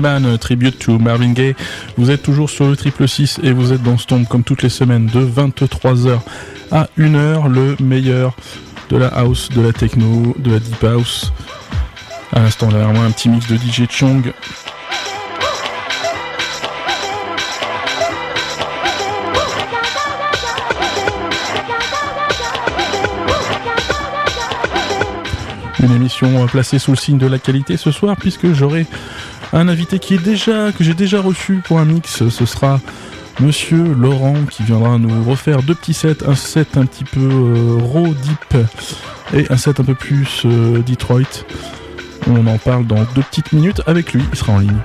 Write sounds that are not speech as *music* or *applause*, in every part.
Boogeyman, tribute to Marvin Gaye. Vous êtes toujours sur le triple 6 et vous êtes dans Stomp comme toutes les semaines de 23h à 1h, le meilleur de la house, de la techno, de la deep house. À l'instant là, un petit mix de DJ Chong Une émission placée sous le signe de la qualité ce soir puisque j'aurai un invité qui est déjà que j'ai déjà reçu pour un mix. Ce sera Monsieur Laurent qui viendra nous refaire deux petits sets, un set un petit peu euh, raw deep et un set un peu plus euh, Detroit. On en parle dans deux petites minutes avec lui. Il sera en ligne.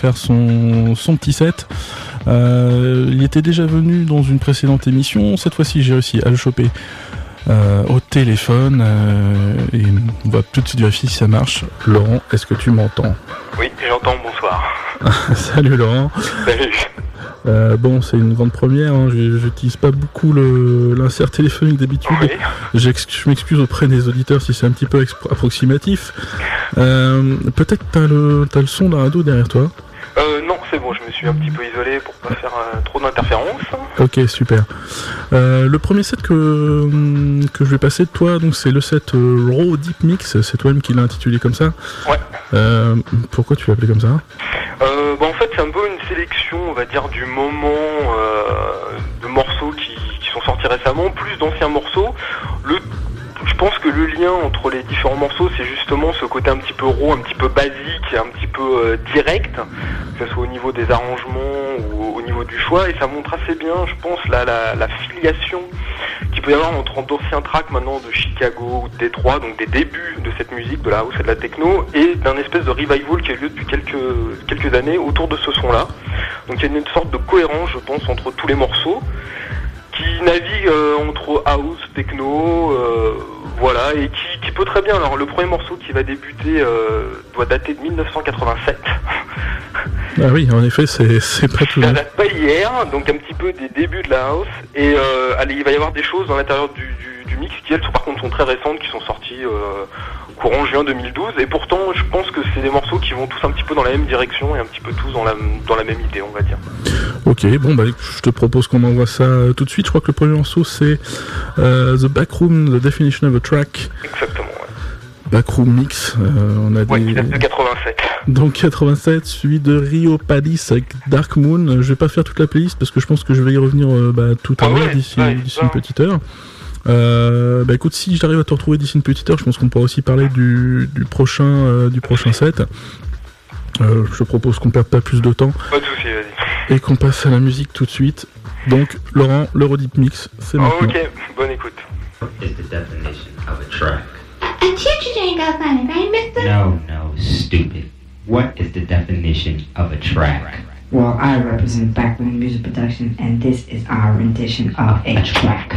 Faire son, son petit set. Euh, il était déjà venu dans une précédente émission. Cette fois-ci, j'ai réussi à le choper euh, au téléphone. et on va tout de suite vérifier si ça marche. Laurent, est-ce que tu m'entends? Oui, j'entends. Bonsoir. *laughs* Salut Laurent. Salut. Euh, bon, c'est une grande première. Hein. Je n'utilise pas beaucoup l'insert téléphonique d'habitude. Je m'excuse auprès des auditeurs si c'est un petit peu approximatif. Euh, peut-être tu as, as, le son la radio derrière toi euh, Non, c'est bon. Je me suis un petit peu isolé pour pas faire trop d'interférences. Ok, super. le premier set que, que je vais passer de toi, donc c'est le set Raw Deep Mix. C'est toi-même qui l'as intitulé comme ça. Ouais. pourquoi tu l'as appelé comme ça? Bah, En fait, c'est un peu une sélection, on va dire, du moment euh, de morceaux qui, sont sortis récemment, plus d'anciens morceaux. Pense que le lien entre les différents morceaux, c'est justement ce côté un petit peu raw, un petit peu basique, un petit peu euh, direct, que ce soit au niveau des arrangements ou au niveau du choix, et ça montre assez bien, je pense, la, la filiation qu'il peut y avoir entre d'anciens tracks maintenant de Chicago ou de Détroit, donc des débuts de cette musique, de la house et de la techno, et d'un espèce de revival qui a eu lieu depuis quelques, quelques années autour de ce son-là. Donc il y a une sorte de cohérence, je pense, entre tous les morceaux, qui naviguent euh, entre house, techno, euh, voilà, et qui, peut très bien. Alors le premier morceau qui va débuter euh, doit dater de 1987. Ah oui, en effet, c'est pas tout. Ça date pas hier, donc un petit peu des débuts de la house. Et euh, allez, il va y avoir des choses dans l'intérieur du, mix qui, elles, sont, par contre, sont très récentes, qui sont sorties euh, courant juin 2012. Et pourtant, je pense que c'est des morceaux qui vont tous un petit peu dans la même direction et un petit peu tous dans la, dans la même idée, on va dire. Ok, bon, bah, je te propose qu'on envoie ça tout de suite. Je crois que le premier morceau, c'est euh, The Backroom, The Definition of a Track. Exactement. Backroom Mix. Euh, on a ouais, des... de 87. Donc 87, suivi de Rio Padis avec Dark Moon. Je vais pas faire toute la playlist parce que je pense que je vais y revenir euh, bah, tout à ah l'heure d'ici une petite heure. Euh, bah écoute, si j'arrive à te retrouver d'ici une petite heure, je pense qu'on pourra aussi parler du, prochain du prochain set. je propose qu'on perde pas plus de temps. Pas de soucis, vas-y. Et qu'on passe à la musique tout de suite. Donc Laurent, le Rodip Mix, c'est maintenant. ok, bonne écoute. A choo ain't got funny, right, mister? No, no, stupid. What is the definition of a track? Well, I represent Backwind Music Production, and this is our rendition of a track.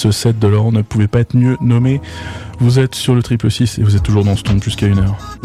Ce set de Laurent ne pouvait pas être mieux nommé. Vous êtes sur le triple 6 et vous êtes toujours dans ce ton jusqu'à une heure.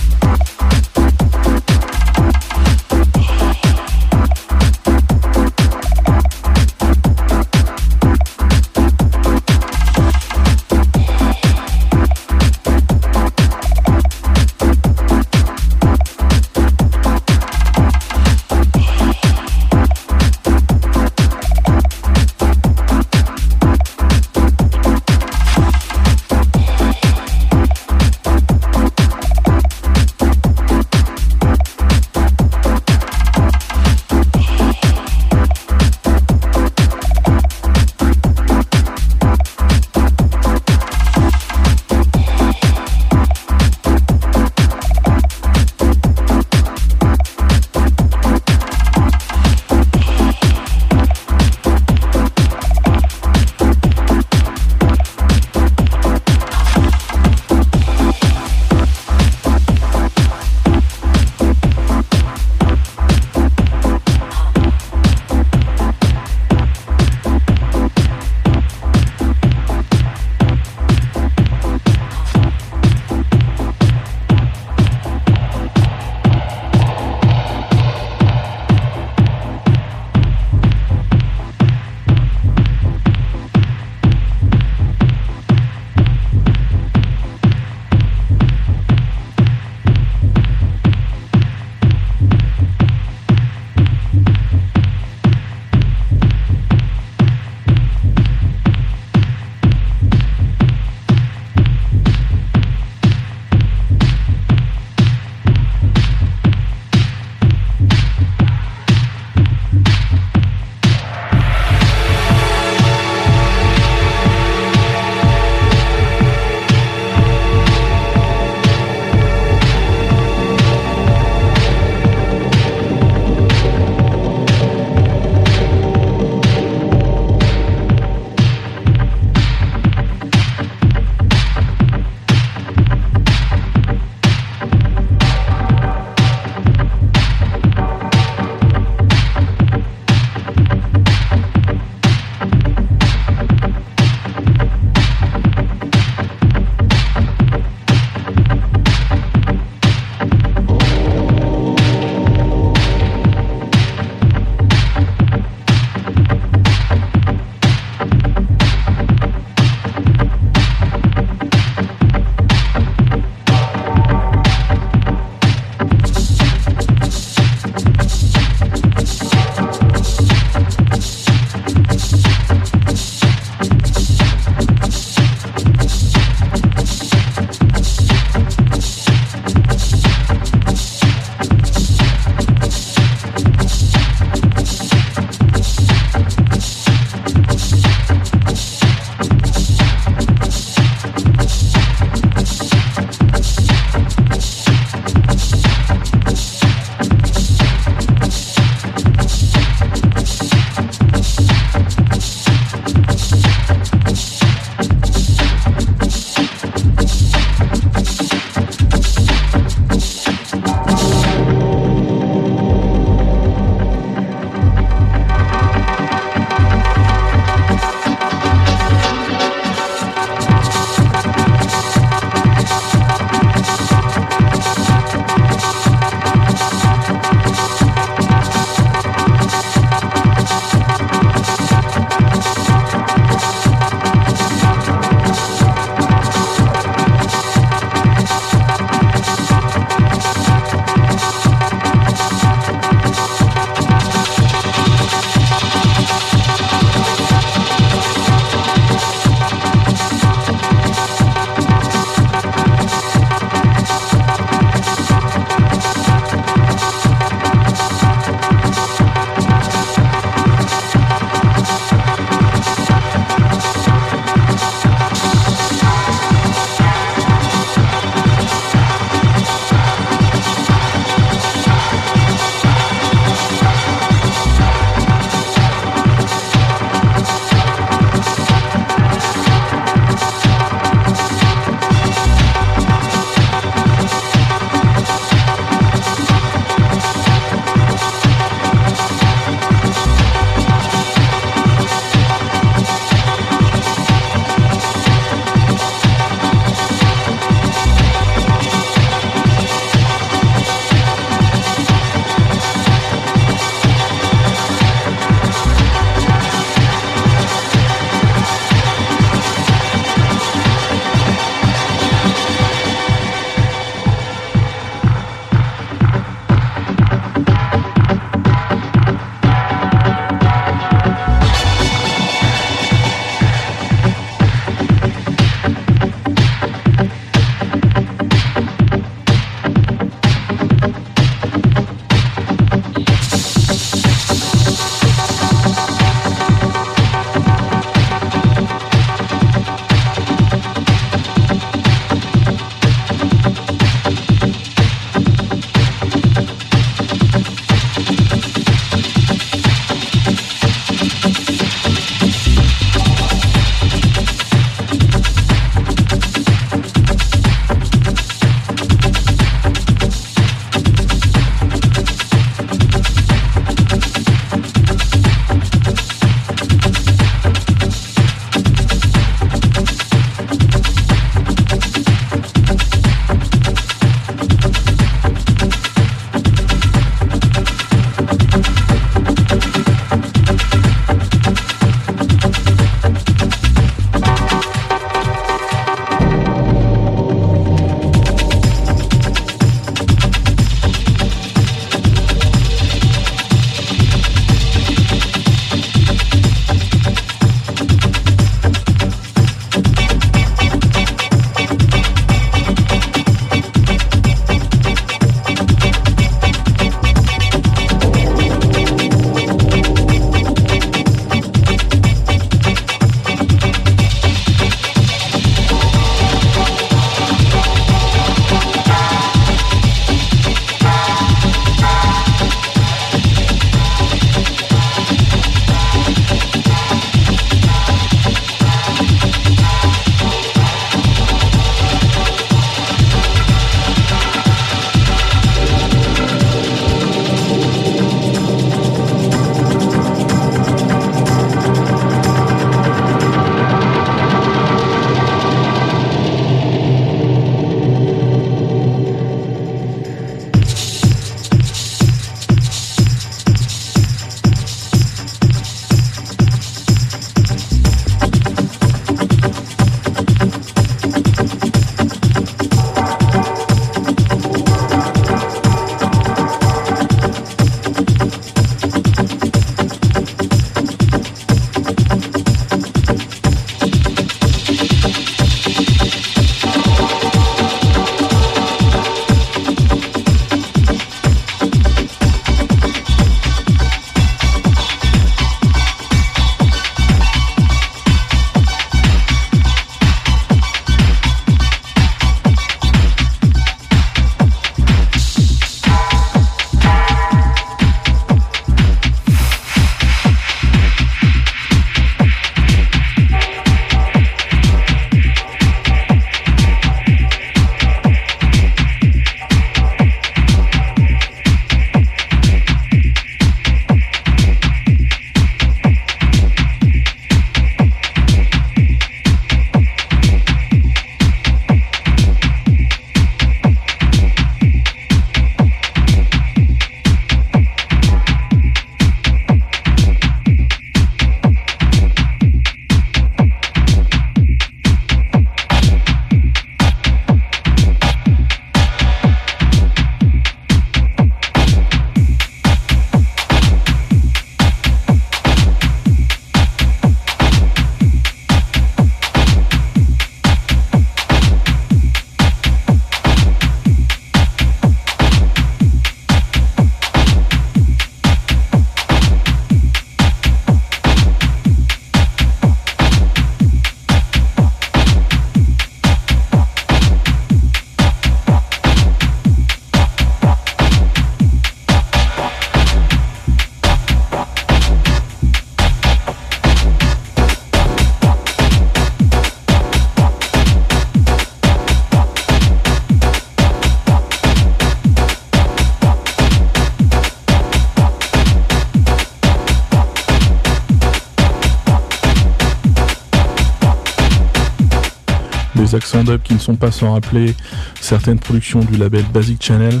Qui ne sont pas sans rappeler certaines productions du label Basic Channel.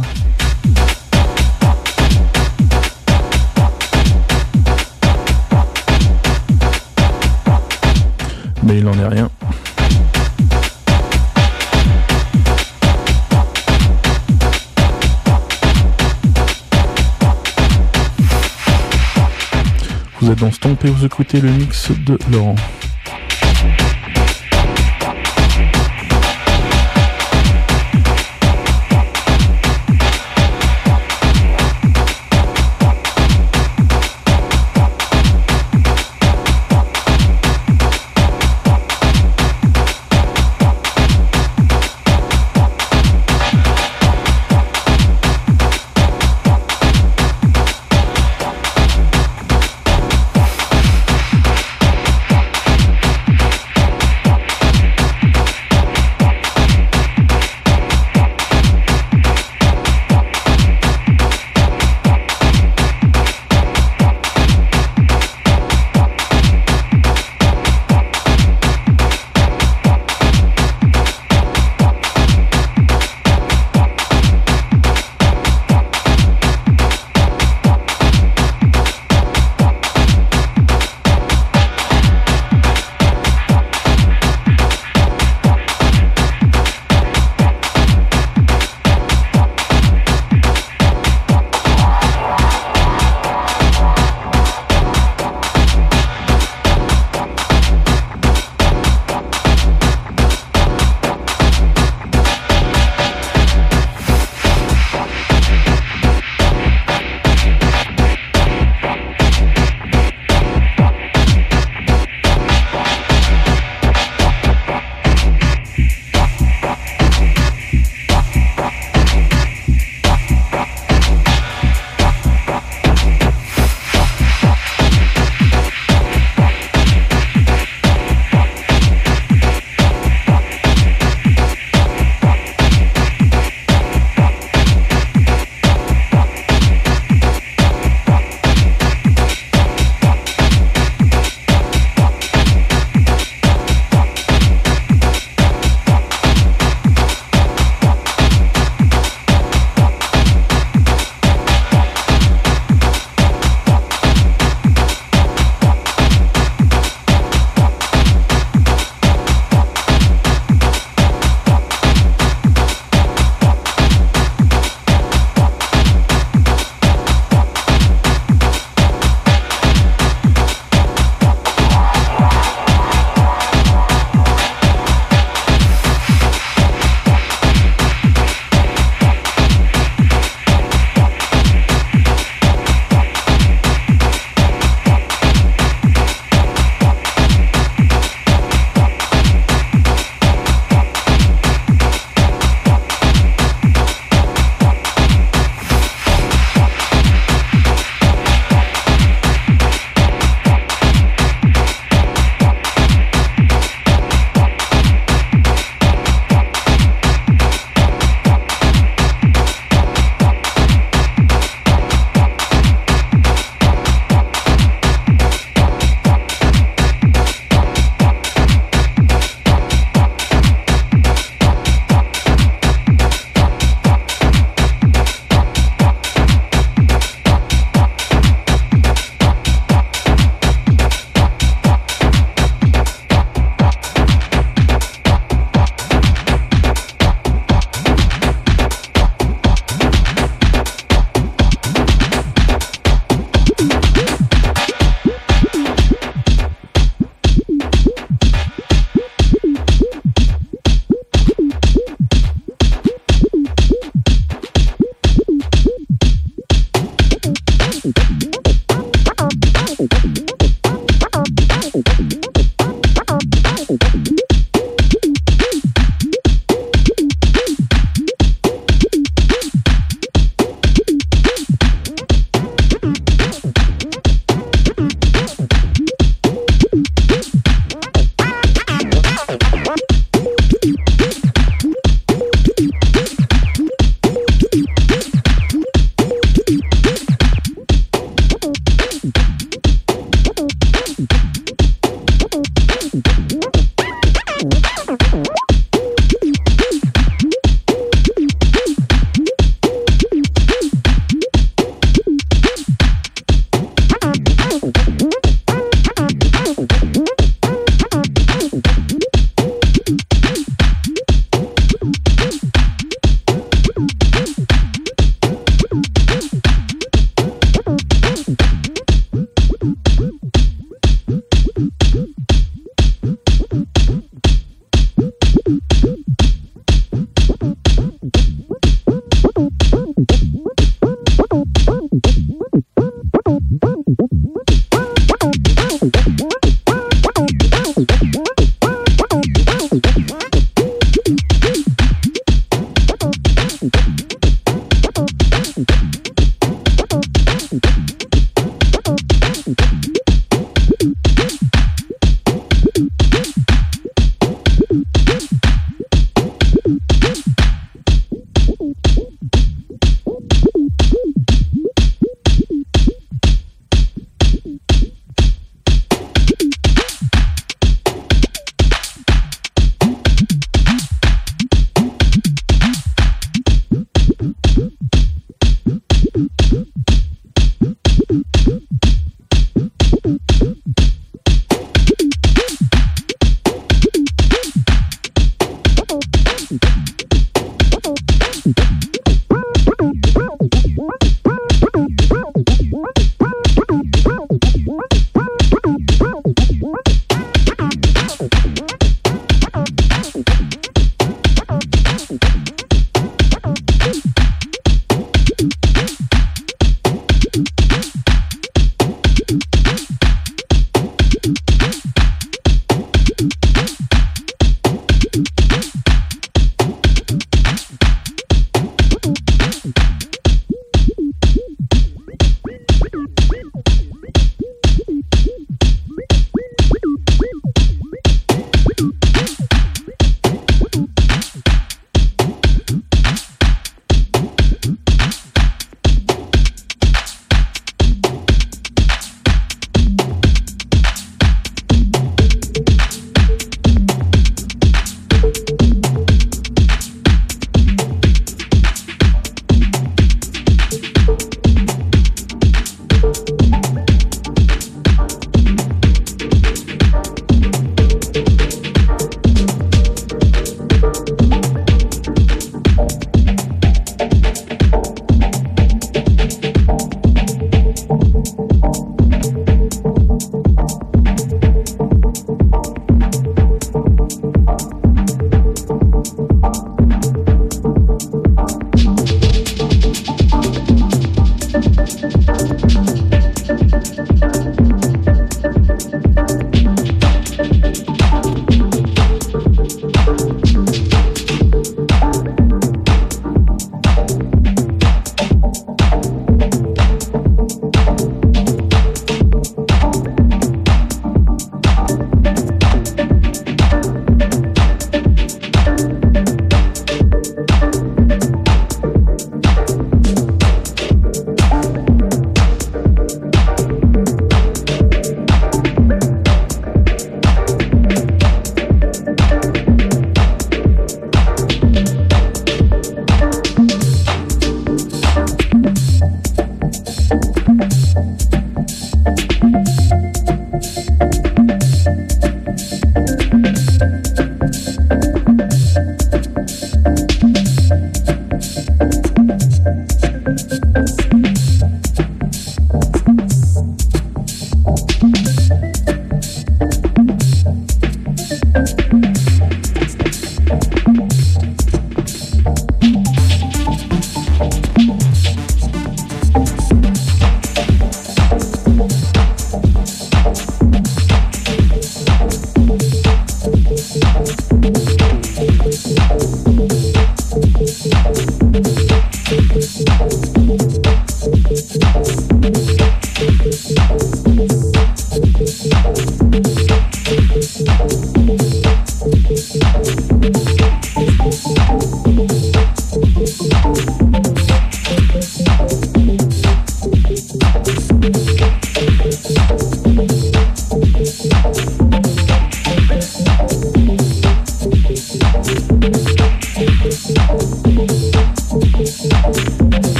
Mais il n'en est rien. Vous êtes dans Stomp et vous écoutez le mix de Laurent.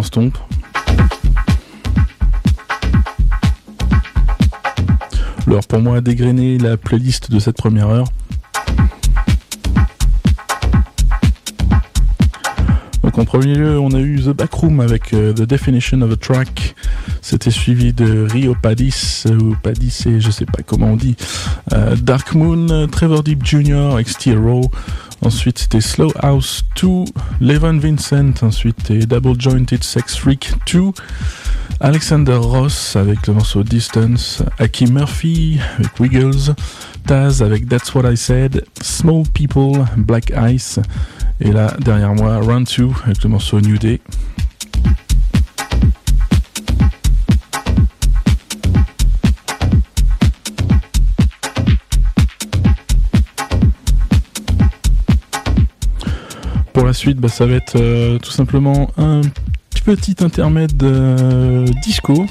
Dans Stomp. L'heure pour moi dégrainer la playlist de cette première heure. Donc en premier lieu, on a eu The Backroom avec euh, The Definition of a Track. C'était suivi de Rio Padis, ou Padis, je sais pas comment on dit. Euh, Dark Moon, Trevor Deep Jr. avec Steel Row. Ensuite, c'était Slow House 2, Levon Vincent. Ensuite, Double Jointed Sex Freak 2. Alexander Ross avec le morceau Distance. Aki Murphy avec Wiggles. Taz avec That's What I Said. Small People, Black Ice. Et là, derrière moi, Round 2 avec le morceau New Day. La suite, bah, ça va être euh, tout simplement un petit intermède euh, disco.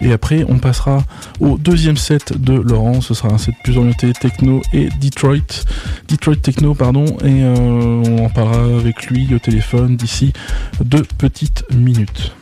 Et après, on passera au deuxième set de Laurent. Ce sera un set plus orienté techno et Detroit. Detroit techno, pardon. Et euh, on en parlera avec lui au téléphone d'ici deux petites minutes.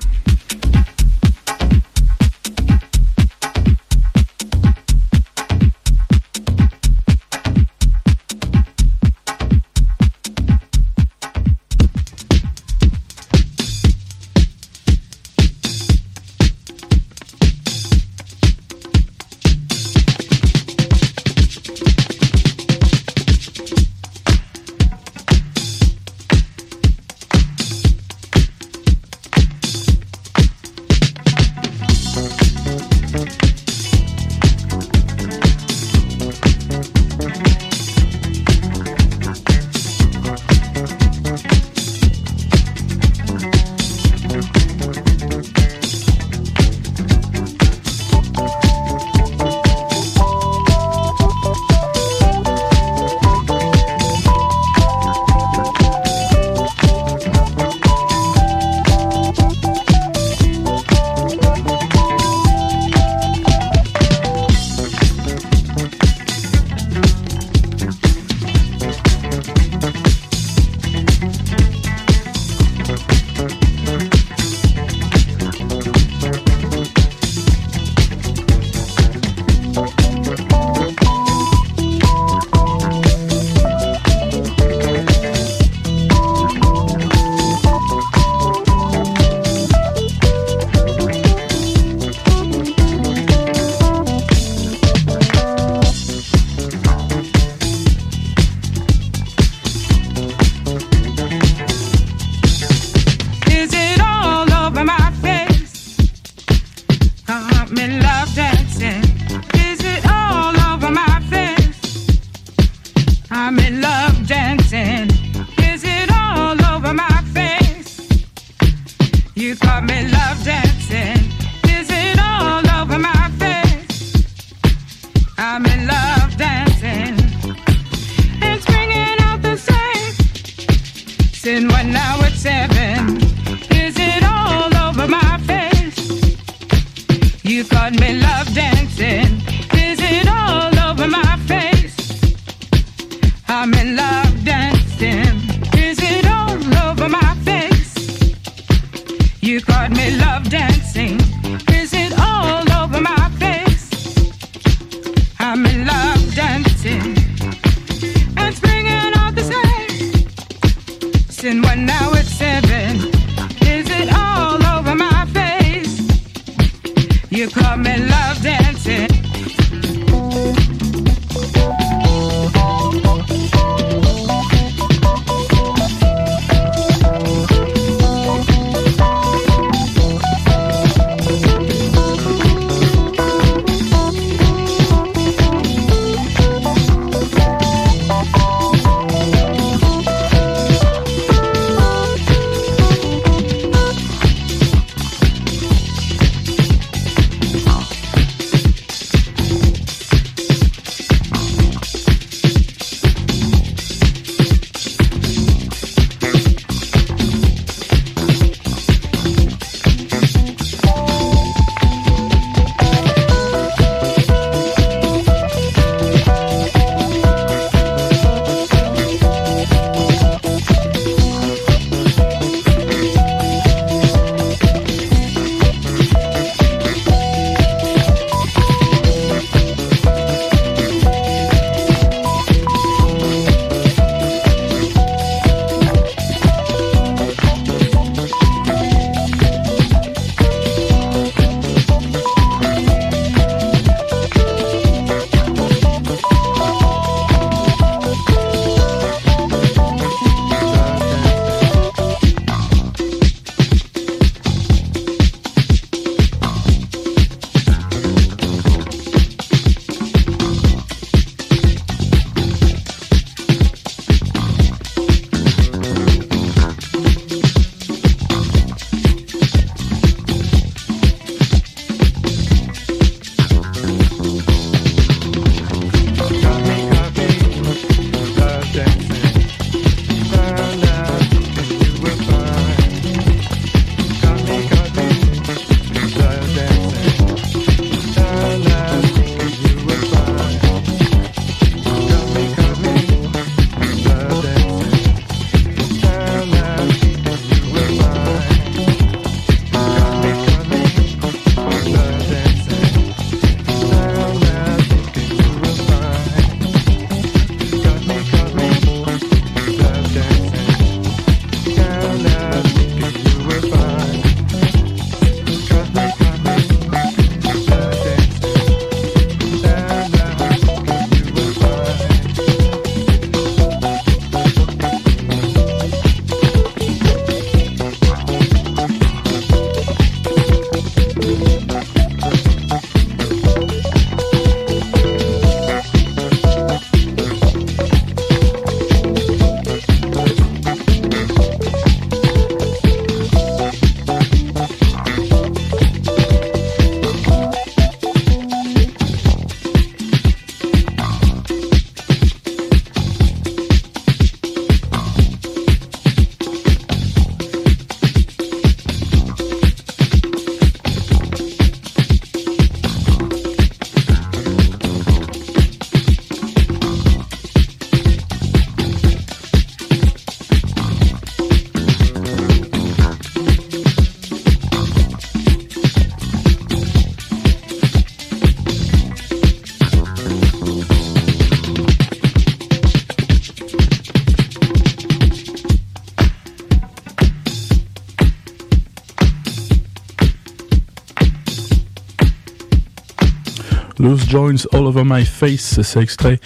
Loose Joints All Over My Face, c'est extrait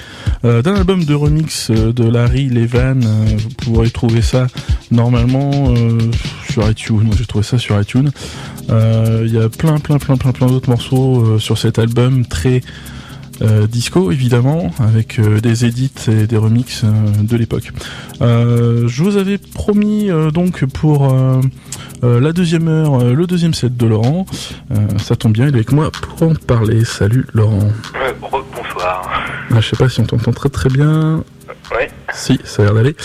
euh, d'un album de remix euh, de Larry Levan. Euh, vous pourrez trouver ça normalement sur iTunes. J'ai trouvé ça sur iTunes. Il y a plein, plein, plein, plein, plein d'autres morceaux sur cet album très disco évidemment avec des edits et des remixes de l'époque. je vous avais promis donc pour la deuxième heure le deuxième set de Laurent. ça tombe bien, il est avec moi pour en parler. Salut Laurent. Ah, je sais pas si on t'entend très très bien. Ouais. Si, ça a l'air d'aller.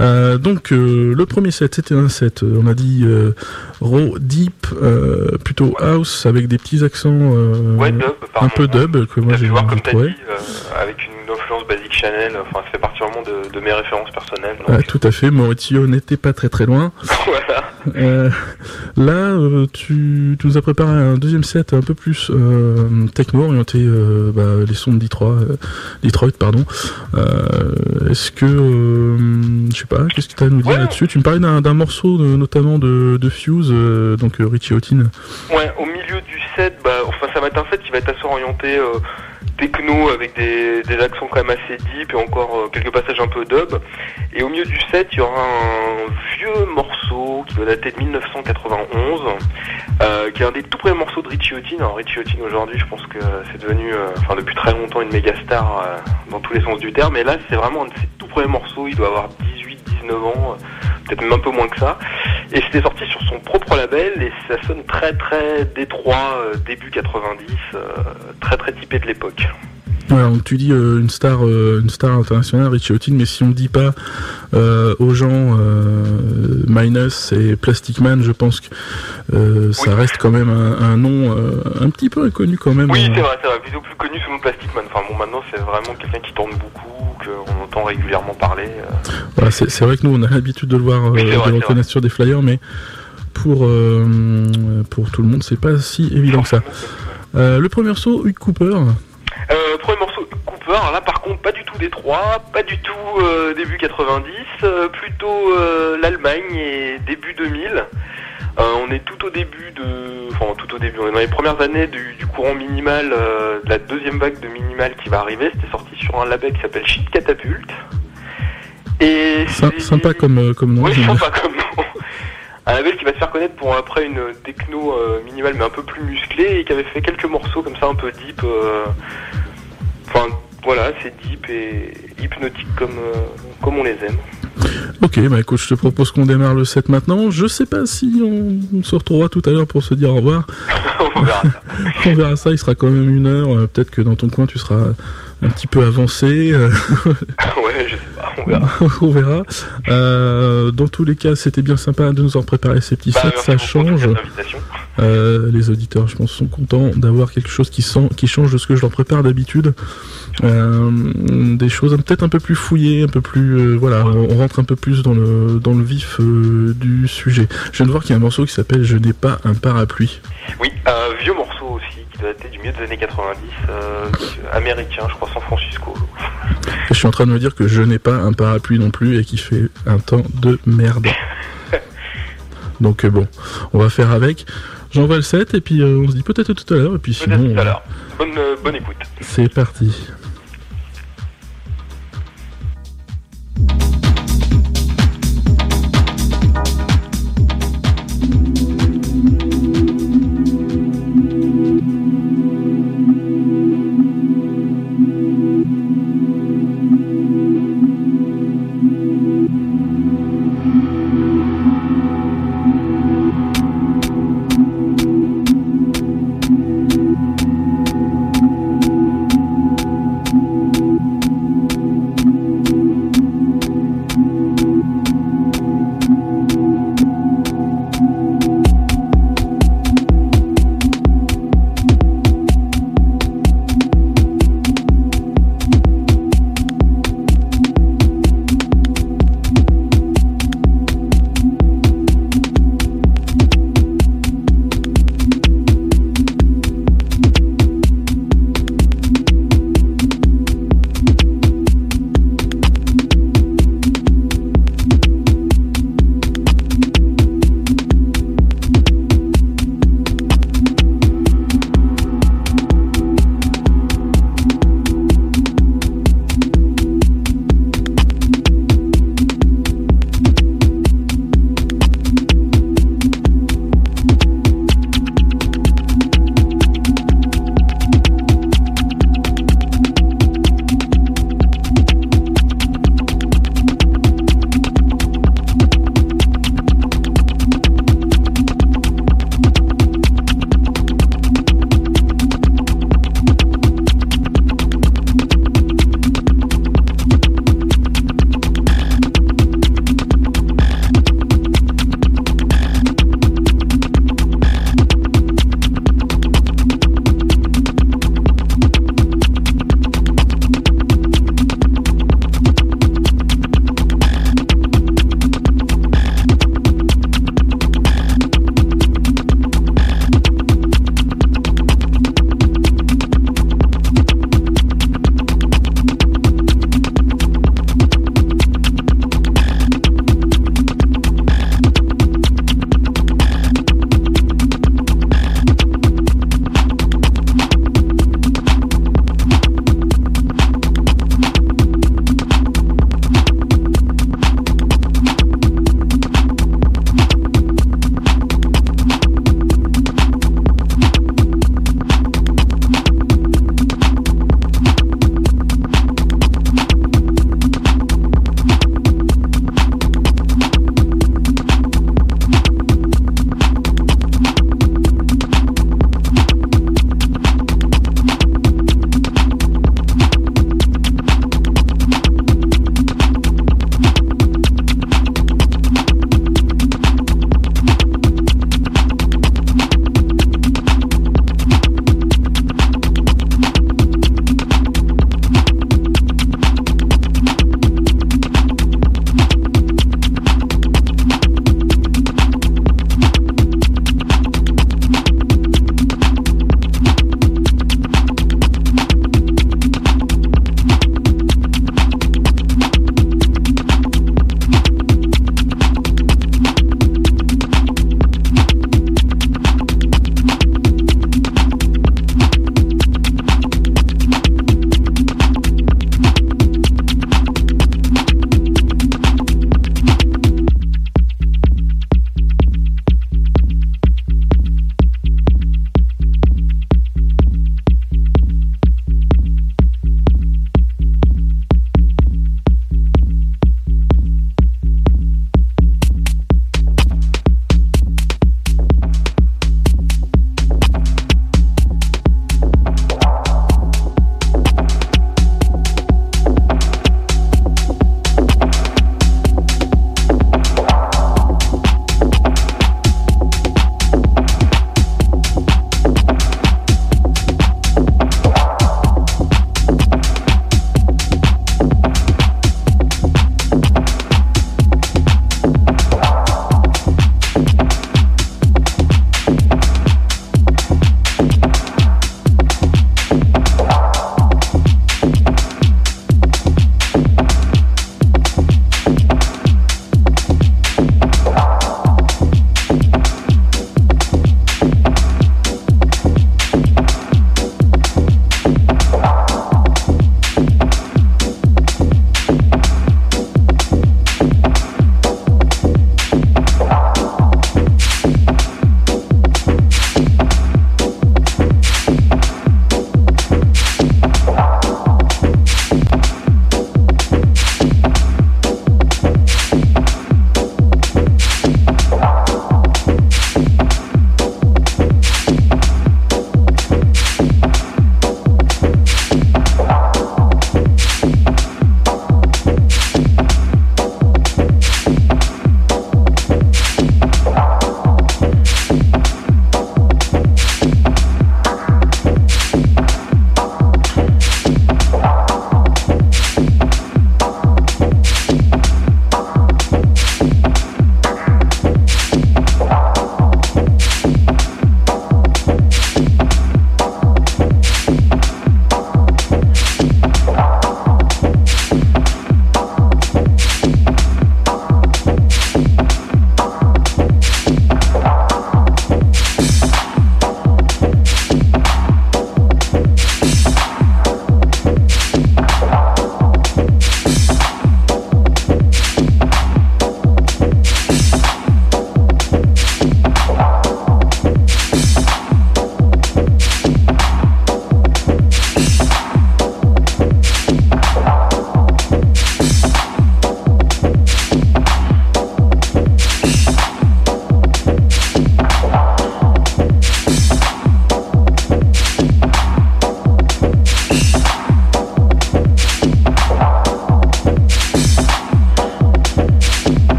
Euh, donc euh, le premier set, c'était un set, euh, on a dit raw deep, plutôt house avec des petits accents. ouais, dub, un peu dub que moi j'ai voir comme t'as dit, avec une influence basique Chanel. Enfin, ça fait partie vraiment de, mes références personnelles. Ah, tout à fait. Maurizio n'était pas très très loin. *laughs* voilà. Euh, là, euh, tu, nous as préparé un deuxième set un peu plus euh, techno orienté bah, les sons de Detroit, Detroit pardon. Est-ce que je sais pas, qu'est-ce que tu as à nous dire là-dessus? Tu me parlais d'un morceau notamment de, Fuse, donc Richie Houghton. Ouais, au milieu du set, bah, enfin ça va être un set qui va être assez orienté techno avec des, accents quand même assez deep et encore euh, quelques passages un peu dub. Et au milieu du set, il y aura un vieux morceau qui doit dater de 1991, euh, qui est un des tout premiers morceaux de Richie Houghton. Alors Richie aujourd'hui, je pense que c'est devenu, euh, enfin depuis très longtemps, une méga star dans tous les sens du terme. Et là, c'est vraiment un de ses tout premiers morceaux. Il doit avoir 18-19 ans peut-être même un peu moins que ça. Et c'était sorti sur son propre label et ça sonne très très détroit, euh, début 90, euh, très très typé de l'époque. Ouais, donc tu dis euh, une star, une star internationale, Richie Houghton, mais si on ne dit pas aux gens Minus et Plastic Man, je pense que ça reste quand même un, nom un petit peu inconnu quand même. Oui, c'est vrai, c'est vrai, plutôt plus connu sous le Plastic Man. Enfin bon, maintenant c'est vraiment quelqu'un qui tourne beaucoup, qu'on entend régulièrement parler. c'est vrai que nous on a l'habitude de le voir, de le reconnaître sur des flyers, mais pour, euh, pour tout le monde, c'est pas si évident que ça. Euh, le premier morceau, Hugh Cooper. Euh, premier morceau, Hugh Cooper. là, par contre, pas du tout Détroit, pas du tout début 90, plutôt l'Allemagne et début 2000. On est tout au début de, enfin tout au début, on est dans les premières années du, courant minimal, de la deuxième vague de minimal qui va arriver. C'était sorti sur un label qui s'appelle Shit Catapult. Et sympa comme, comme nom. Oui, sympa comme nom un label qui va se faire connaître pour après une techno euh, minimale mais un peu plus musclée et qui avait fait quelques morceaux comme ça un peu deep. Euh, enfin voilà, c'est deep et hypnotique comme, euh, comme on les aime. Ok, bah écoute, je te propose qu'on démarre le set maintenant. Je sais pas si on, se retrouvera tout à l'heure pour se dire au revoir. *laughs* on verra ça. *laughs* on verra ça, il sera quand même une heure. Peut-être que dans ton coin tu seras un petit peu avancé. *laughs* ouais, je sais pas, on verra. on verra. Euh, dans tous les cas, c'était bien sympa de nous en préparer ces petits bah, sets, ça change. Euh, les auditeurs, je pense, sont contents d'avoir quelque chose qui, sent, qui change de ce que je leur prépare d'habitude. Euh, des choses peut-être un peu plus fouillées, un peu plus... voilà, on, rentre un peu plus dans le, dans le vif du sujet. Je viens de voir qu'il y a un morceau qui s'appelle Je n'ai pas un parapluie. Oui, un vieux morceau aussi daté du milieu des années 90, euh, américain, je crois, San Francisco. Je suis en train de me dire que je n'ai pas un parapluie non plus et qui fait un temps de merde. *laughs* Donc euh, bon, on va faire avec. J'envoie le 7 et puis euh, on se dit peut-être tout à l'heure. Et puis sinon. Tout à l'heure. Bonne, bonne écoute. C'est parti.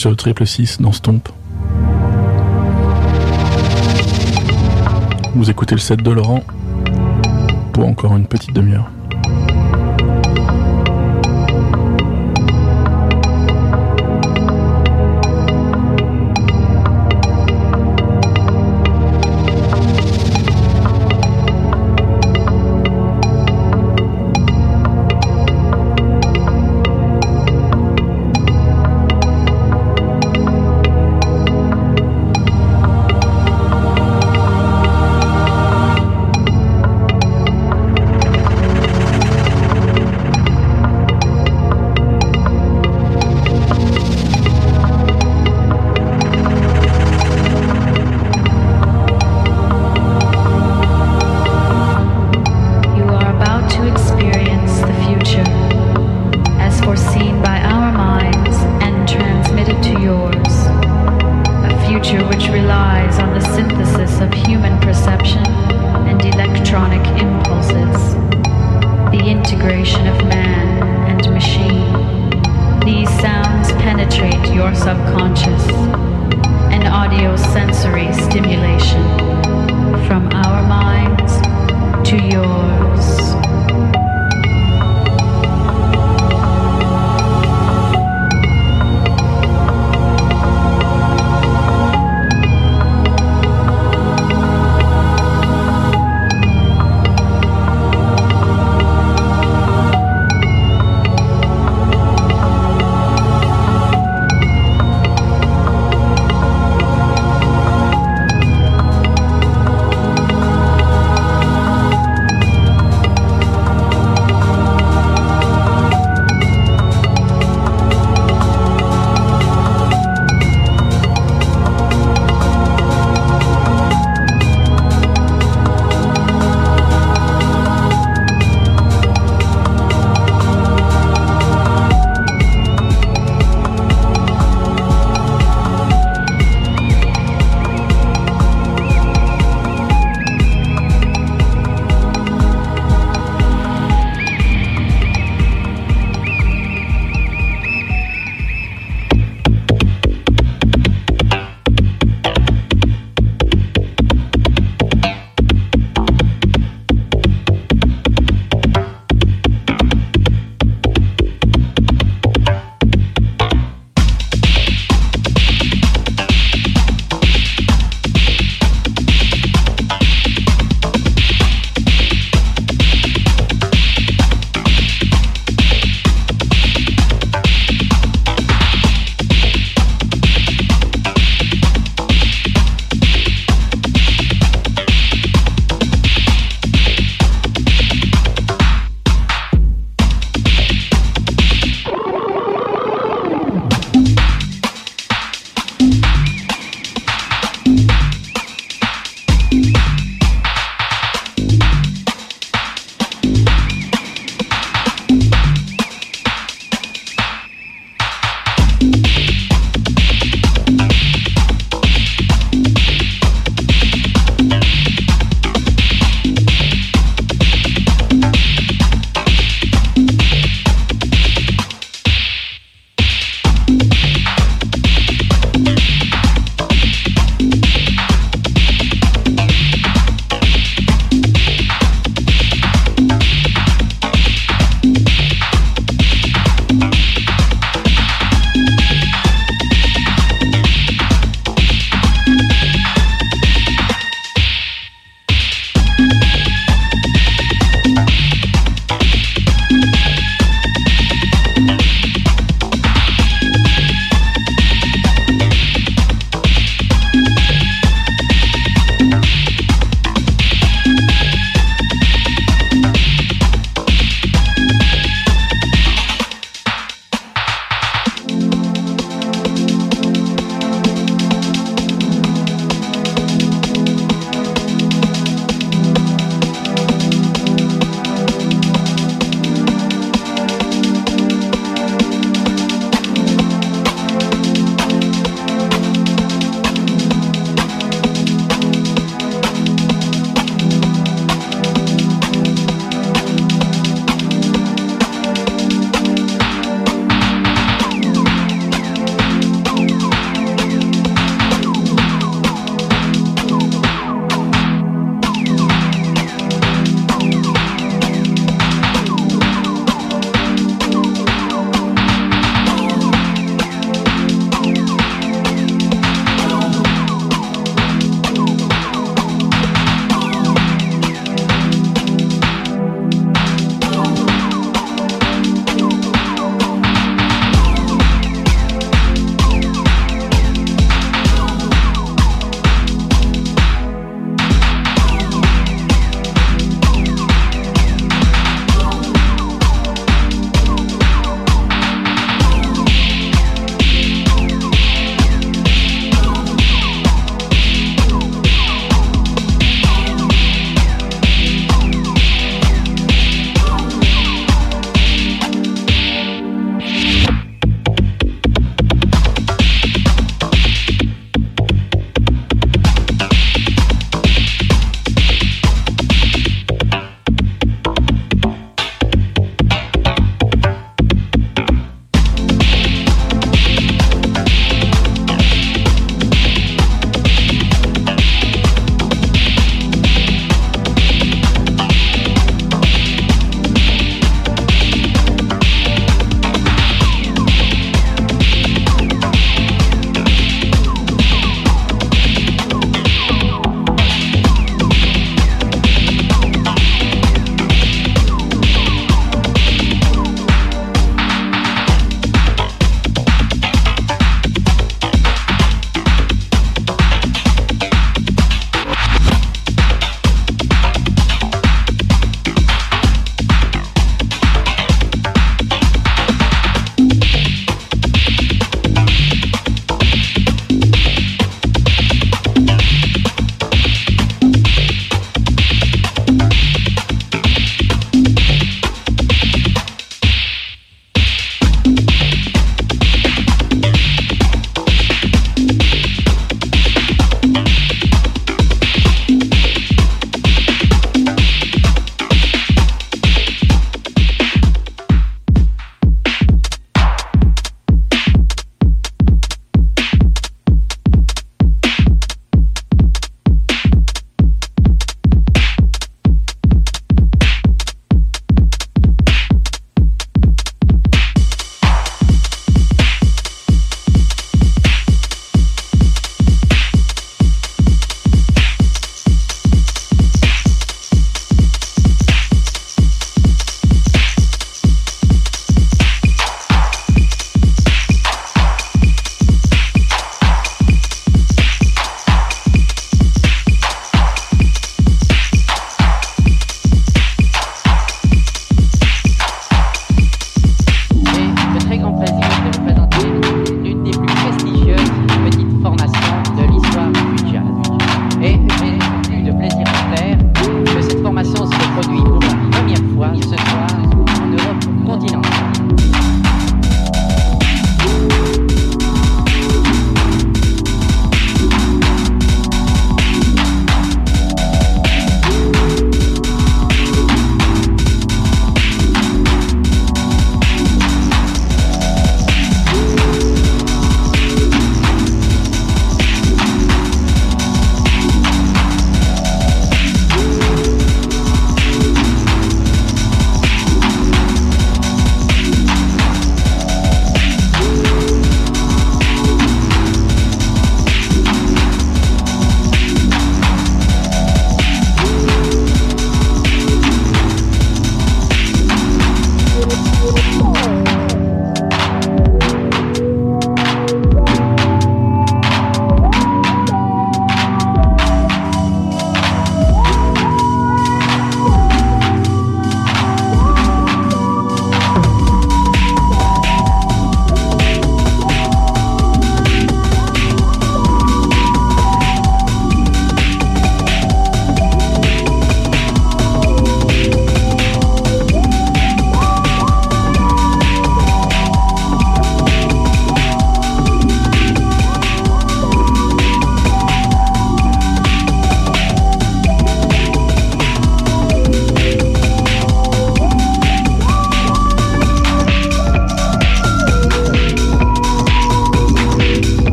sur le triple 6 dans Stomp. Vous écoutez le set de Laurent pour encore une petite demi-heure.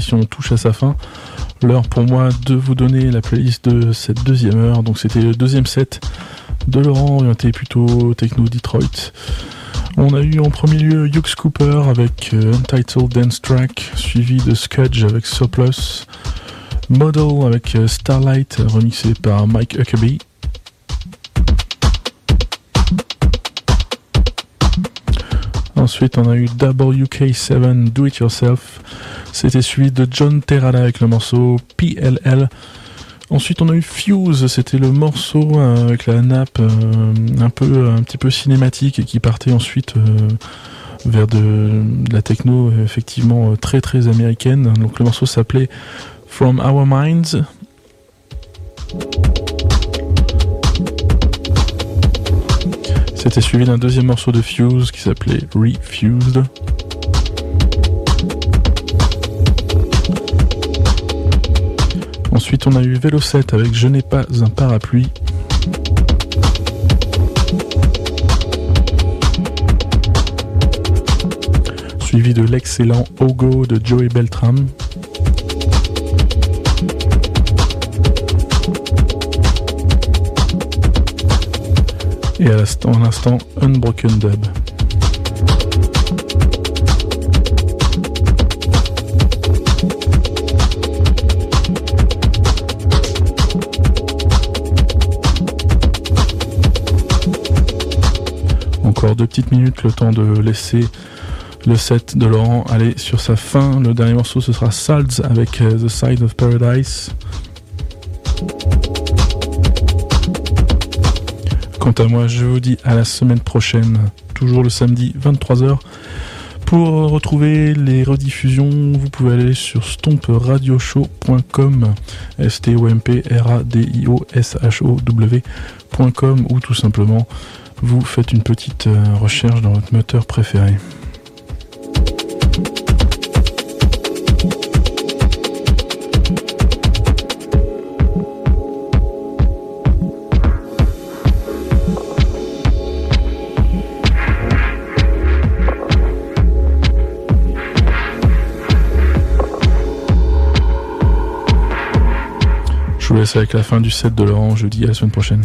L'émission touche à sa fin. L'heure pour moi de vous donner la playlist de cette deuxième heure. Donc c'était le deuxième set de Laurent, orienté plutôt techno Detroit. On a eu en premier lieu Hughes Cooper avec euh, Untitled Dance Track, suivi de Scudge avec Surplus, Model avec euh, Starlight, remixé par Mike Huckabee. Ensuite, on a eu WK7 Do It Yourself. C'était suivi de John Terrada avec le morceau PLL. Ensuite, on a eu Fuse, c'était le morceau euh, avec la nappe euh, un peu, un petit peu cinématique et qui partait ensuite euh, vers de, la techno effectivement très très américaine. Donc le morceau s'appelait From Our Minds. C'était suivi d'un deuxième morceau de Fuse qui s'appelait Refused. Ensuite, on a eu Vélo 7 avec Je n'ai pas un parapluie. Suivi de l'excellent Ogo de Joey Beltram. Et à l'instant, Unbroken Dub. Encore deux petites minutes, le temps de laisser le set de Laurent aller sur sa fin. Le dernier morceau, ce sera Salz avec euh, The Side of Paradise. Quant à moi, je vous dis à la semaine prochaine, toujours le samedi 23h. Pour retrouver les rediffusions, vous pouvez aller sur stompradioshow.com, s t o m p r a d i o s h o w.com ou tout simplement vous faites une petite euh, recherche dans votre moteur préféré. Vous laisse avec la fin du set de Laurent. Je vous dis à la semaine prochaine.